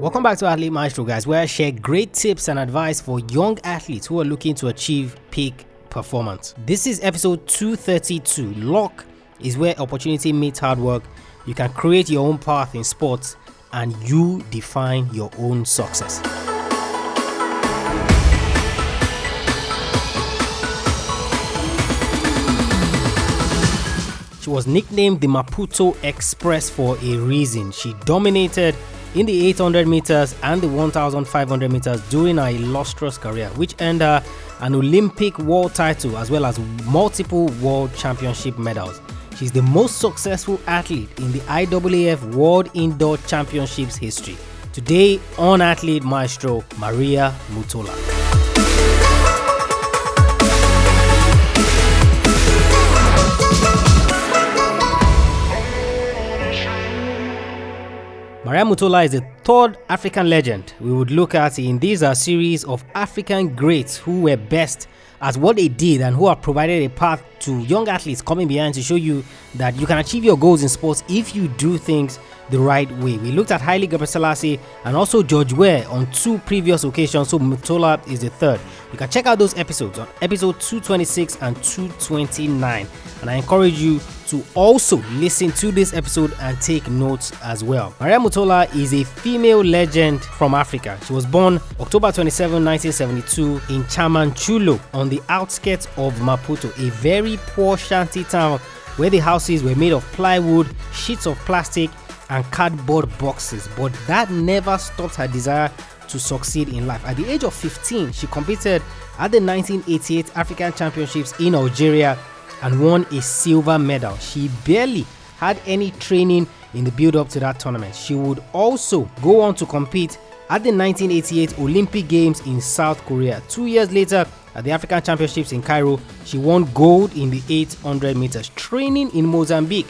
Welcome back to Athlete Maestro, guys, where I share great tips and advice for young athletes who are looking to achieve peak performance. This is episode 232. Luck is where opportunity meets hard work. You can create your own path in sports and you define your own success. Was nicknamed the Maputo Express for a reason. She dominated in the 800 meters and the 1500 meters during her illustrious career, which earned her an Olympic world title as well as multiple world championship medals. She's the most successful athlete in the IAAF World Indoor Championships history. Today on Athlete Maestro, Maria Mutola. Maria Mutola is the third African legend we would look at in these are uh, series of African greats who were best at what they did and who have provided a path to young athletes coming behind to show you that you can achieve your goals in sports if you do things the right way. We looked at Haile Gebrselassie and also George Weah on two previous occasions, so Mutola is the third. You can check out those episodes on episode 226 and 229. And I encourage you to also listen to this episode and take notes as well. Maria Mutola is a female legend from Africa. She was born October 27, 1972 in Chamanculo on the outskirts of Maputo, a very poor shanty town where the houses were made of plywood, sheets of plastic, and cardboard boxes. But that never stopped her desire to succeed in life. At the age of 15, she competed at the 1988 African Championships in Algeria and won a silver medal. She barely had any training in the build up to that tournament. She would also go on to compete at the 1988 Olympic Games in South Korea. Two years later, at the African Championships in Cairo, she won gold in the 800 meters. Training in Mozambique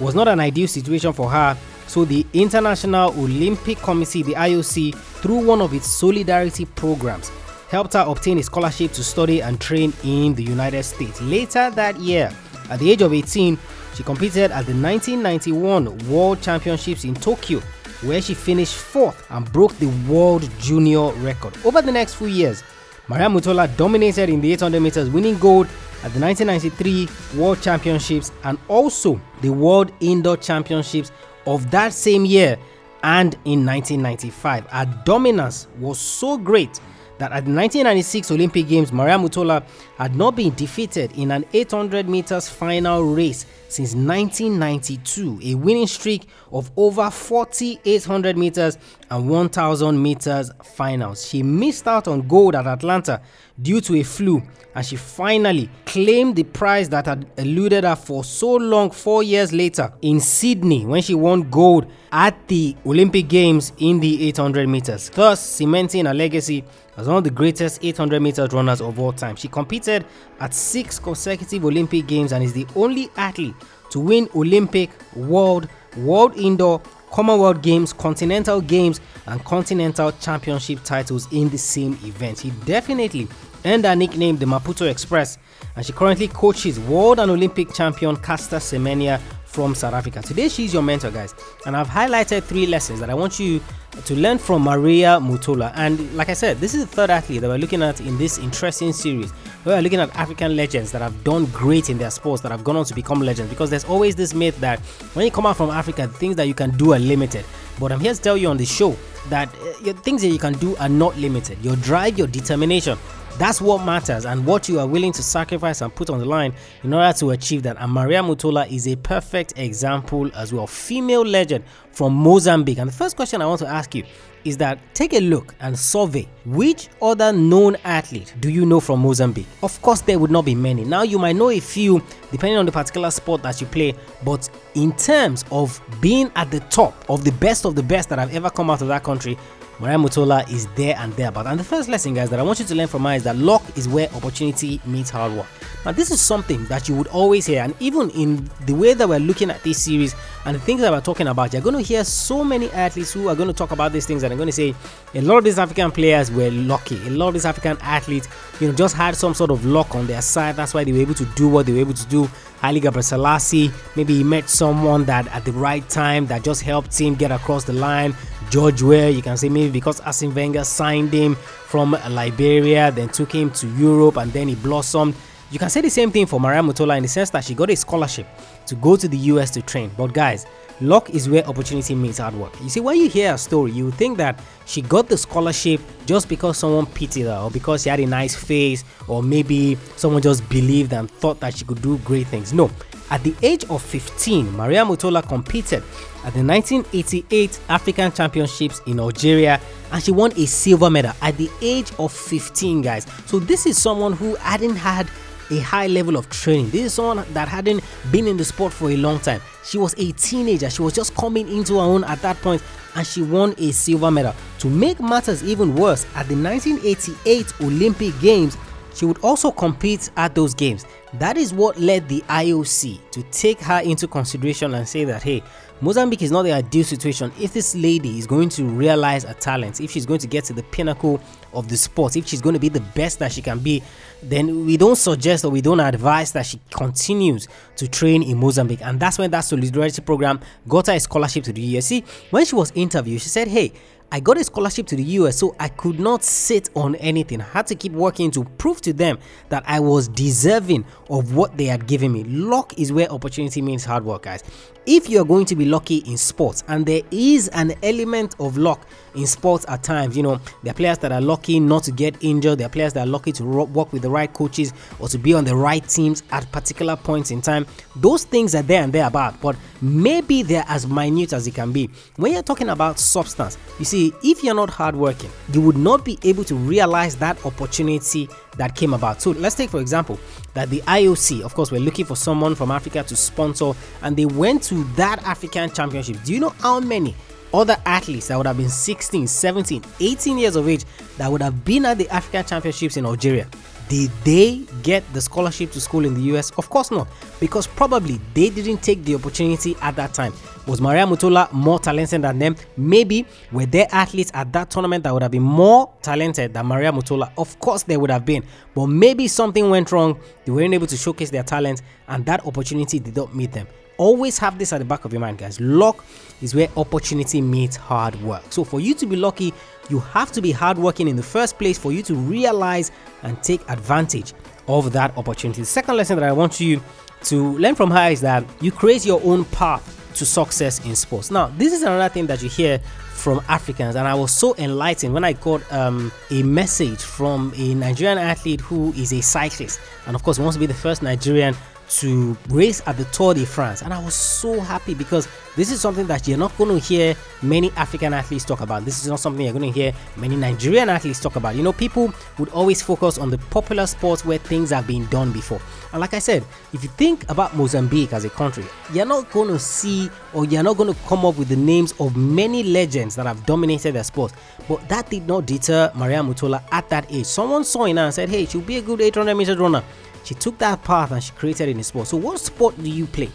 was not an ideal situation for her, so the International Olympic Committee, the IOC, through one of its solidarity programs, helped her obtain a scholarship to study and train in the United States. Later that year, at the age of 18, she competed at the 1991 World Championships in Tokyo, where she finished fourth and broke the world junior record. Over the next few years, Maria Mutola dominated in the 800 meters, winning gold at the 1993 World Championships and also the World Indoor Championships of that same year and in 1995. Her dominance was so great that at the 1996 Olympic Games, Maria Mutola had not been defeated in an 800 meters final race since 1992, a winning streak of over 4,800 meters and 1000 meters finals. She missed out on gold at Atlanta due to a flu, and she finally claimed the prize that had eluded her for so long four years later in Sydney when she won gold at the Olympic Games in the 800 meters, thus cementing her legacy as one of the greatest 800 meters runners of all time. She competed at six consecutive Olympic Games and is the only athlete to win Olympic, World, World Indoor, Commonwealth Games, Continental Games, and Continental Championship titles in the same event. He definitely earned her nickname the Maputo Express, and she currently coaches world and Olympic champion Caster Semenya from South Africa. Today, she's your mentor, guys, and I've highlighted three lessons that I want you to learn from Maria Mutola. And like I said, this is the third athlete that we're looking at in this interesting series. We're looking at African legends that have done great in their sports, that have gone on to become legends. Because there's always this myth that when you come out from Africa, things that you can do are limited. But I'm here to tell you on the show that uh, things that you can do are not limited. Your drive, your determination, that's what matters and what you are willing to sacrifice and put on the line in order to achieve that. And Maria Mutola is a perfect example as well. Female legend from Mozambique. And the first question I want to ask you is that take a look and survey which other known athlete do you know from Mozambique? Of course, there would not be many. Now, you might know a few depending on the particular sport that you play, but in terms of being at the top of the best of the best that have ever come out of that country, Maria Mutola is there and there. But and the first lesson, guys, that I want you to learn from her is that luck is where opportunity meets hard work. Now, this is something that you would always hear, and even in the way that we're looking at this series and the things that we're talking about, you're going to hear so many athletes who are going to talk about these things and are going to say a lot of these African players were lucky. A lot of these African athletes, you know, just had some sort of luck on their side. That's why they were able to do what they were able to do. Haile Gebrselassie, maybe he met someone that at the right time that just helped him get across the line. George Weah, you can say maybe because Arsene Wenger signed him from Liberia, then took him to Europe, and then he blossomed. You can say the same thing for Maria Mutola in the sense that she got a scholarship to go to the US to train. But guys, luck is where opportunity meets hard work. You see, when you hear a story, you think that she got the scholarship just because someone pitied her, or because she had a nice face, or maybe someone just believed and thought that she could do great things. No, at the age of 15, Maria Mutola competed at the 1988 African Championships in Algeria and she won a silver medal at the age of 15, guys. So, this is someone who hadn't had a high level of training. This is someone that hadn't been in the sport for a long time. She was a teenager, she was just coming into her own at that point, and she won a silver medal. To make matters even worse, at the 1988 Olympic Games, she would also compete at those games. That is what led the IOC to take her into consideration and say that, hey, Mozambique is not the ideal situation if this lady is going to realize her talents, if she's going to get to the pinnacle of the sport, if she's going to be the best that she can be, then we don't suggest or we don't advise that she continues to train in Mozambique. And that's when that solidarity program got her a scholarship to the US. See, when she was interviewed, she said, Hey, I got a scholarship to the US, so I could not sit on anything. I had to keep working to prove to them that I was deserving of what they had given me. Luck is where opportunity means hard work, guys. If you are going to be lucky in sports, and there is an element of luck in sports at times, you know, there are players that are lucky not to get injured, there are players that are lucky to work with the right coaches or to be on the right teams at particular points in time. Those things are there and thereabout, but maybe they're as minute as it can be. When you're talking about substance, you see, if you're not hardworking, you would not be able to realize that opportunity that came about. So let's take, for example, that the IOC, of course, we're looking for someone from Africa to sponsor, and they went to that African championship. Do you know how many? Other athletes that would have been 16, 17, 18 years of age that would have been at the African Championships in Algeria did they get the scholarship to school in the US? Of course not, because probably they didn't take the opportunity at that time. Was Maria Mutola more talented than them? Maybe. Were there athletes at that tournament that would have been more talented than Maria Mutola? Of course, there would have been. But maybe something went wrong. They weren't able to showcase their talent, and that opportunity did not meet them. Always have this at the back of your mind, guys. Luck is where opportunity meets hard work. So, for you to be lucky, you have to be hardworking in the first place for you to realize and take advantage of that opportunity. The second lesson that I want you to learn from her is that you create your own path to success in sports. Now, this is another thing that you hear from Africans, and I was so enlightened when I got um, a message from a Nigerian athlete who is a cyclist, and of course, wants to be the first Nigerian to race at the Tour de France. And I was so happy because this is something that you're not going to hear many African athletes talk about. This is not something you're going to hear many Nigerian athletes talk about. You know, people would always focus on the popular sports where things have been done before. And like I said, if you think about Mozambique as a country, you're not going to see or you're not going to come up with the names of many legends that have dominated their sport. But that did not deter Maria Mutola at that age. Someone saw in her and said, hey, she'll be a good 800 meter runner. She took that path and she created in a sport. So, what sport do you play?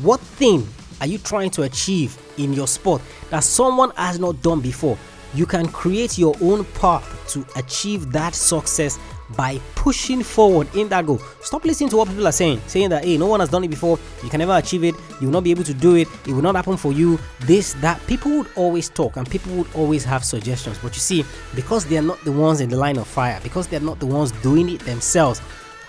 What thing are you trying to achieve in your sport that someone has not done before? You can create your own path to achieve that success by pushing forward in that goal. Stop listening to what people are saying, saying that hey, no one has done it before, you can never achieve it, you will not be able to do it, it will not happen for you. This, that people would always talk and people would always have suggestions. But you see, because they are not the ones in the line of fire, because they're not the ones doing it themselves,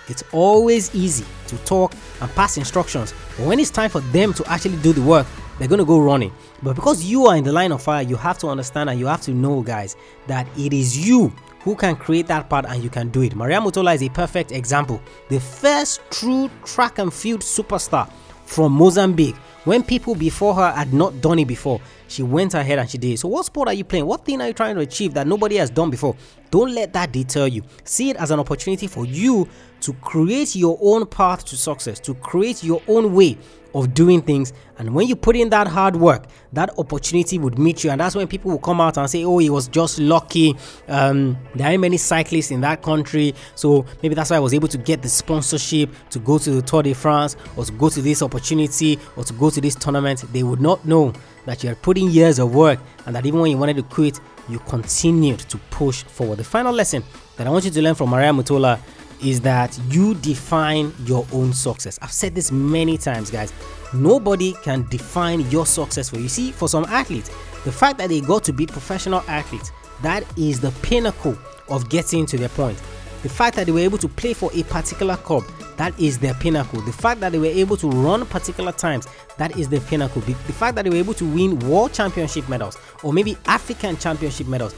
it's always easy to talk and pass instructions, but when it's time for them to actually do the work, they're going to go running. But because you are in the line of fire, you have to understand and you have to know, guys, that it is you who can create that part and you can do it. Maria Mutola is a perfect example. The first true track and field superstar from Mozambique when people before her had not done it before, she went ahead and she did. So, what sport are you playing? What thing are you trying to achieve that nobody has done before? Don't let that deter you. See it as an opportunity for you to create your own path to success, to create your own way of doing things. And when you put in that hard work, that opportunity would meet you. And that's when people will come out and say, oh, he was just lucky. Um, there aren't many cyclists in that country. So maybe that's why I was able to get the sponsorship to go to the Tour de France or to go to this opportunity or to go to this tournament. They would not know that you are putting years of work and that even when you wanted to quit, you continued to push forward. The final lesson that I want you to learn from Maria Mutola is that you define your own success. I've said this many times, guys. Nobody can define your success for you. See, for some athletes, the fact that they got to be professional athletes, that is the pinnacle of getting to their point. The fact that they were able to play for a particular club, that is their pinnacle. The fact that they were able to run particular times, that is their pinnacle. The, fact that they were able to win world championship medals or maybe African championship medals.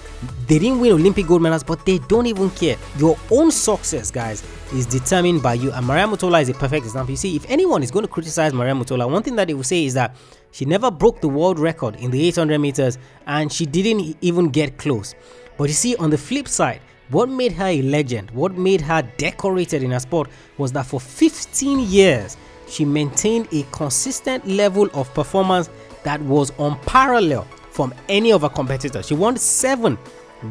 They didn't win Olympic gold medals, but they don't even care. Your own success, guys, is determined by you. And Maria Mutola is a perfect example. You see, if anyone is going to criticize Maria Mutola, one thing that they will say is that she never broke the world record in the 800 meters and she didn't even get close. But you see, on the flip side, what made her a legend, what made her decorated in her sport was that for 15 years, she maintained a consistent level of performance that was unparalleled from any of her competitors. She won seven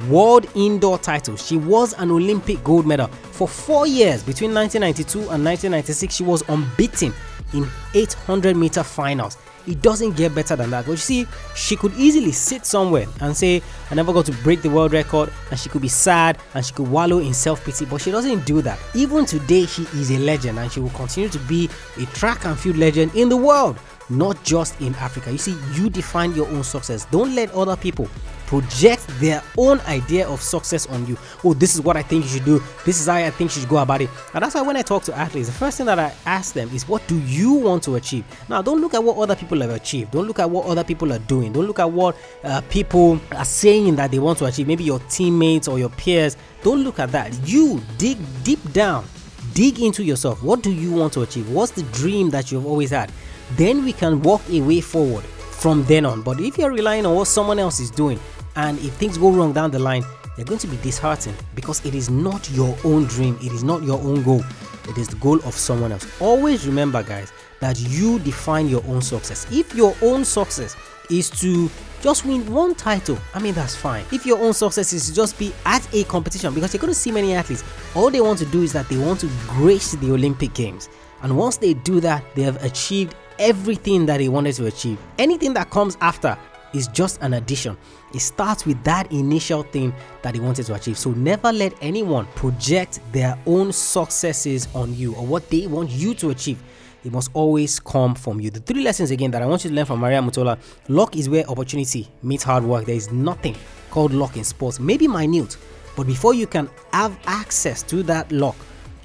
world indoor titles. She was an Olympic gold medal. For four years, between 1992 and 1996, she was unbeaten in 800 meter finals. It doesn't get better than that. But you see, she could easily sit somewhere and say, I never got to break the world record, and she could be sad and she could wallow in self pity, but she doesn't do that. Even today, she is a legend and she will continue to be a track and field legend in the world not just in Africa. You see, you define your own success. Don't let other people project their own idea of success on you. Oh, this is what I think you should do. This is how I think you should go about it. And that's why when I talk to athletes, the first thing that I ask them is, what do you want to achieve? Now, don't look at what other people have achieved. Don't look at what other people are doing. Don't look at what uh, people are saying that they want to achieve. Maybe your teammates or your peers. Don't look at that. You dig deep down. Dig into yourself. What do you want to achieve? What's the dream that you've always had? Then we can walk a way forward from then on. But if you're relying on what someone else is doing, and if things go wrong down the line, you're going to be disheartened because it is not your own dream, it is not your own goal, it is the goal of someone else. Always remember, guys, that you define your own success. If your own success is to just win one title, I mean, that's fine. If your own success is to just be at a competition, because you're going to see many athletes, all they want to do is that they want to grace the Olympic Games. And once they do that, they have achieved everything that he wanted to achieve. Anything that comes after is just an addition. It starts with that initial thing that he wanted to achieve. So never let anyone project their own successes on you or what they want you to achieve. It must always come from you. The three lessons again that I want you to learn from Maria Mutola luck is where opportunity meets hard work. There is nothing called luck in sports, maybe minute, but before you can have access to that luck,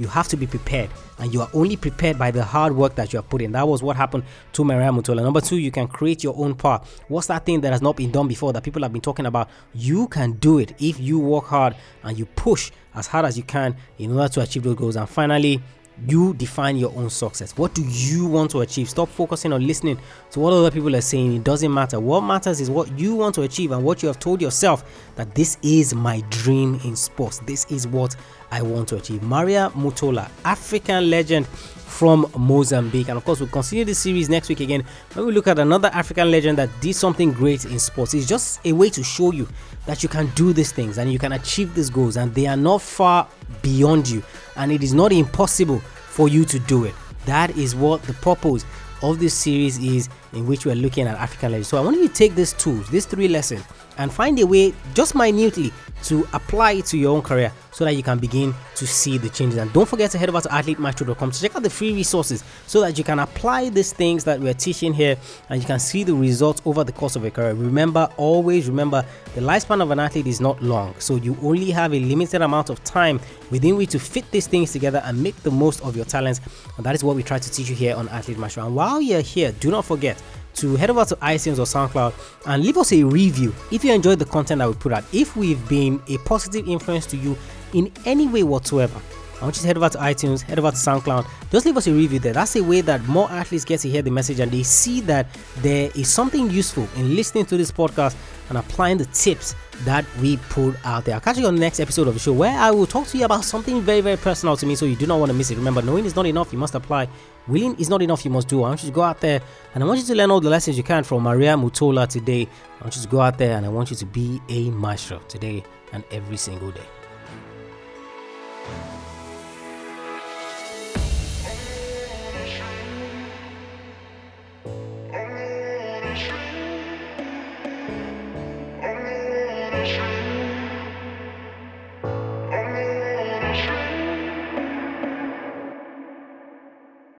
you have to be prepared and you are only prepared by the hard work that you have put in. That was what happened to Maria Mutola. Number two, you can create your own path. What's that thing that has not been done before that people have been talking about? You can do it if you work hard and you push as hard as you can in order to achieve those goals. And finally, you define your own success. What do you want to achieve? Stop focusing on listening to what other people are saying. It doesn't matter. What matters is what you want to achieve and what you have told yourself that this is my dream in sports. This is what I want to achieve. Maria Mutola, African legend from Mozambique. And of course, we'll continue this series next week again when we look at another African legend that did something great in sports. It's just a way to show you that you can do these things and you can achieve these goals, and they are not far beyond you, and it is not impossible for you to do it. That is what the purpose of this series is, in which we're looking at African legends. So I want you to take these tools, these three lessons, and find a way just minutely to apply it to your own career so that you can begin to see the changes. And don't forget to head over to athletemaestro.com to check out the free resources so that you can apply these things that we're teaching here and you can see the results over the course of your career. Remember, always remember the lifespan of an athlete is not long, so you only have a limited amount of time within which to fit these things together and make the most of your talents. And that is what we try to teach you here on Athlete Maestro. And while you're here, do not forget to head over to iTunes or SoundCloud and leave us a review if you enjoyed the content that we put out. If we've been a positive influence to you in any way whatsoever, I want you to head over to iTunes, head over to SoundCloud. Just leave us a review there. That's a way that more athletes get to hear the message and they see that there is something useful in listening to this podcast and applying the tips that we put out there. I'll catch you on the next episode of the show where I will talk to you about something very, very personal to me so you do not want to miss it. Remember, knowing is not enough, you must apply Willing is not enough, you must do. I want you to go out there and I want you to learn all the lessons you can from Maria Mutola today. I want you to go out there and I want you to be a maestro today and every single day. Thank you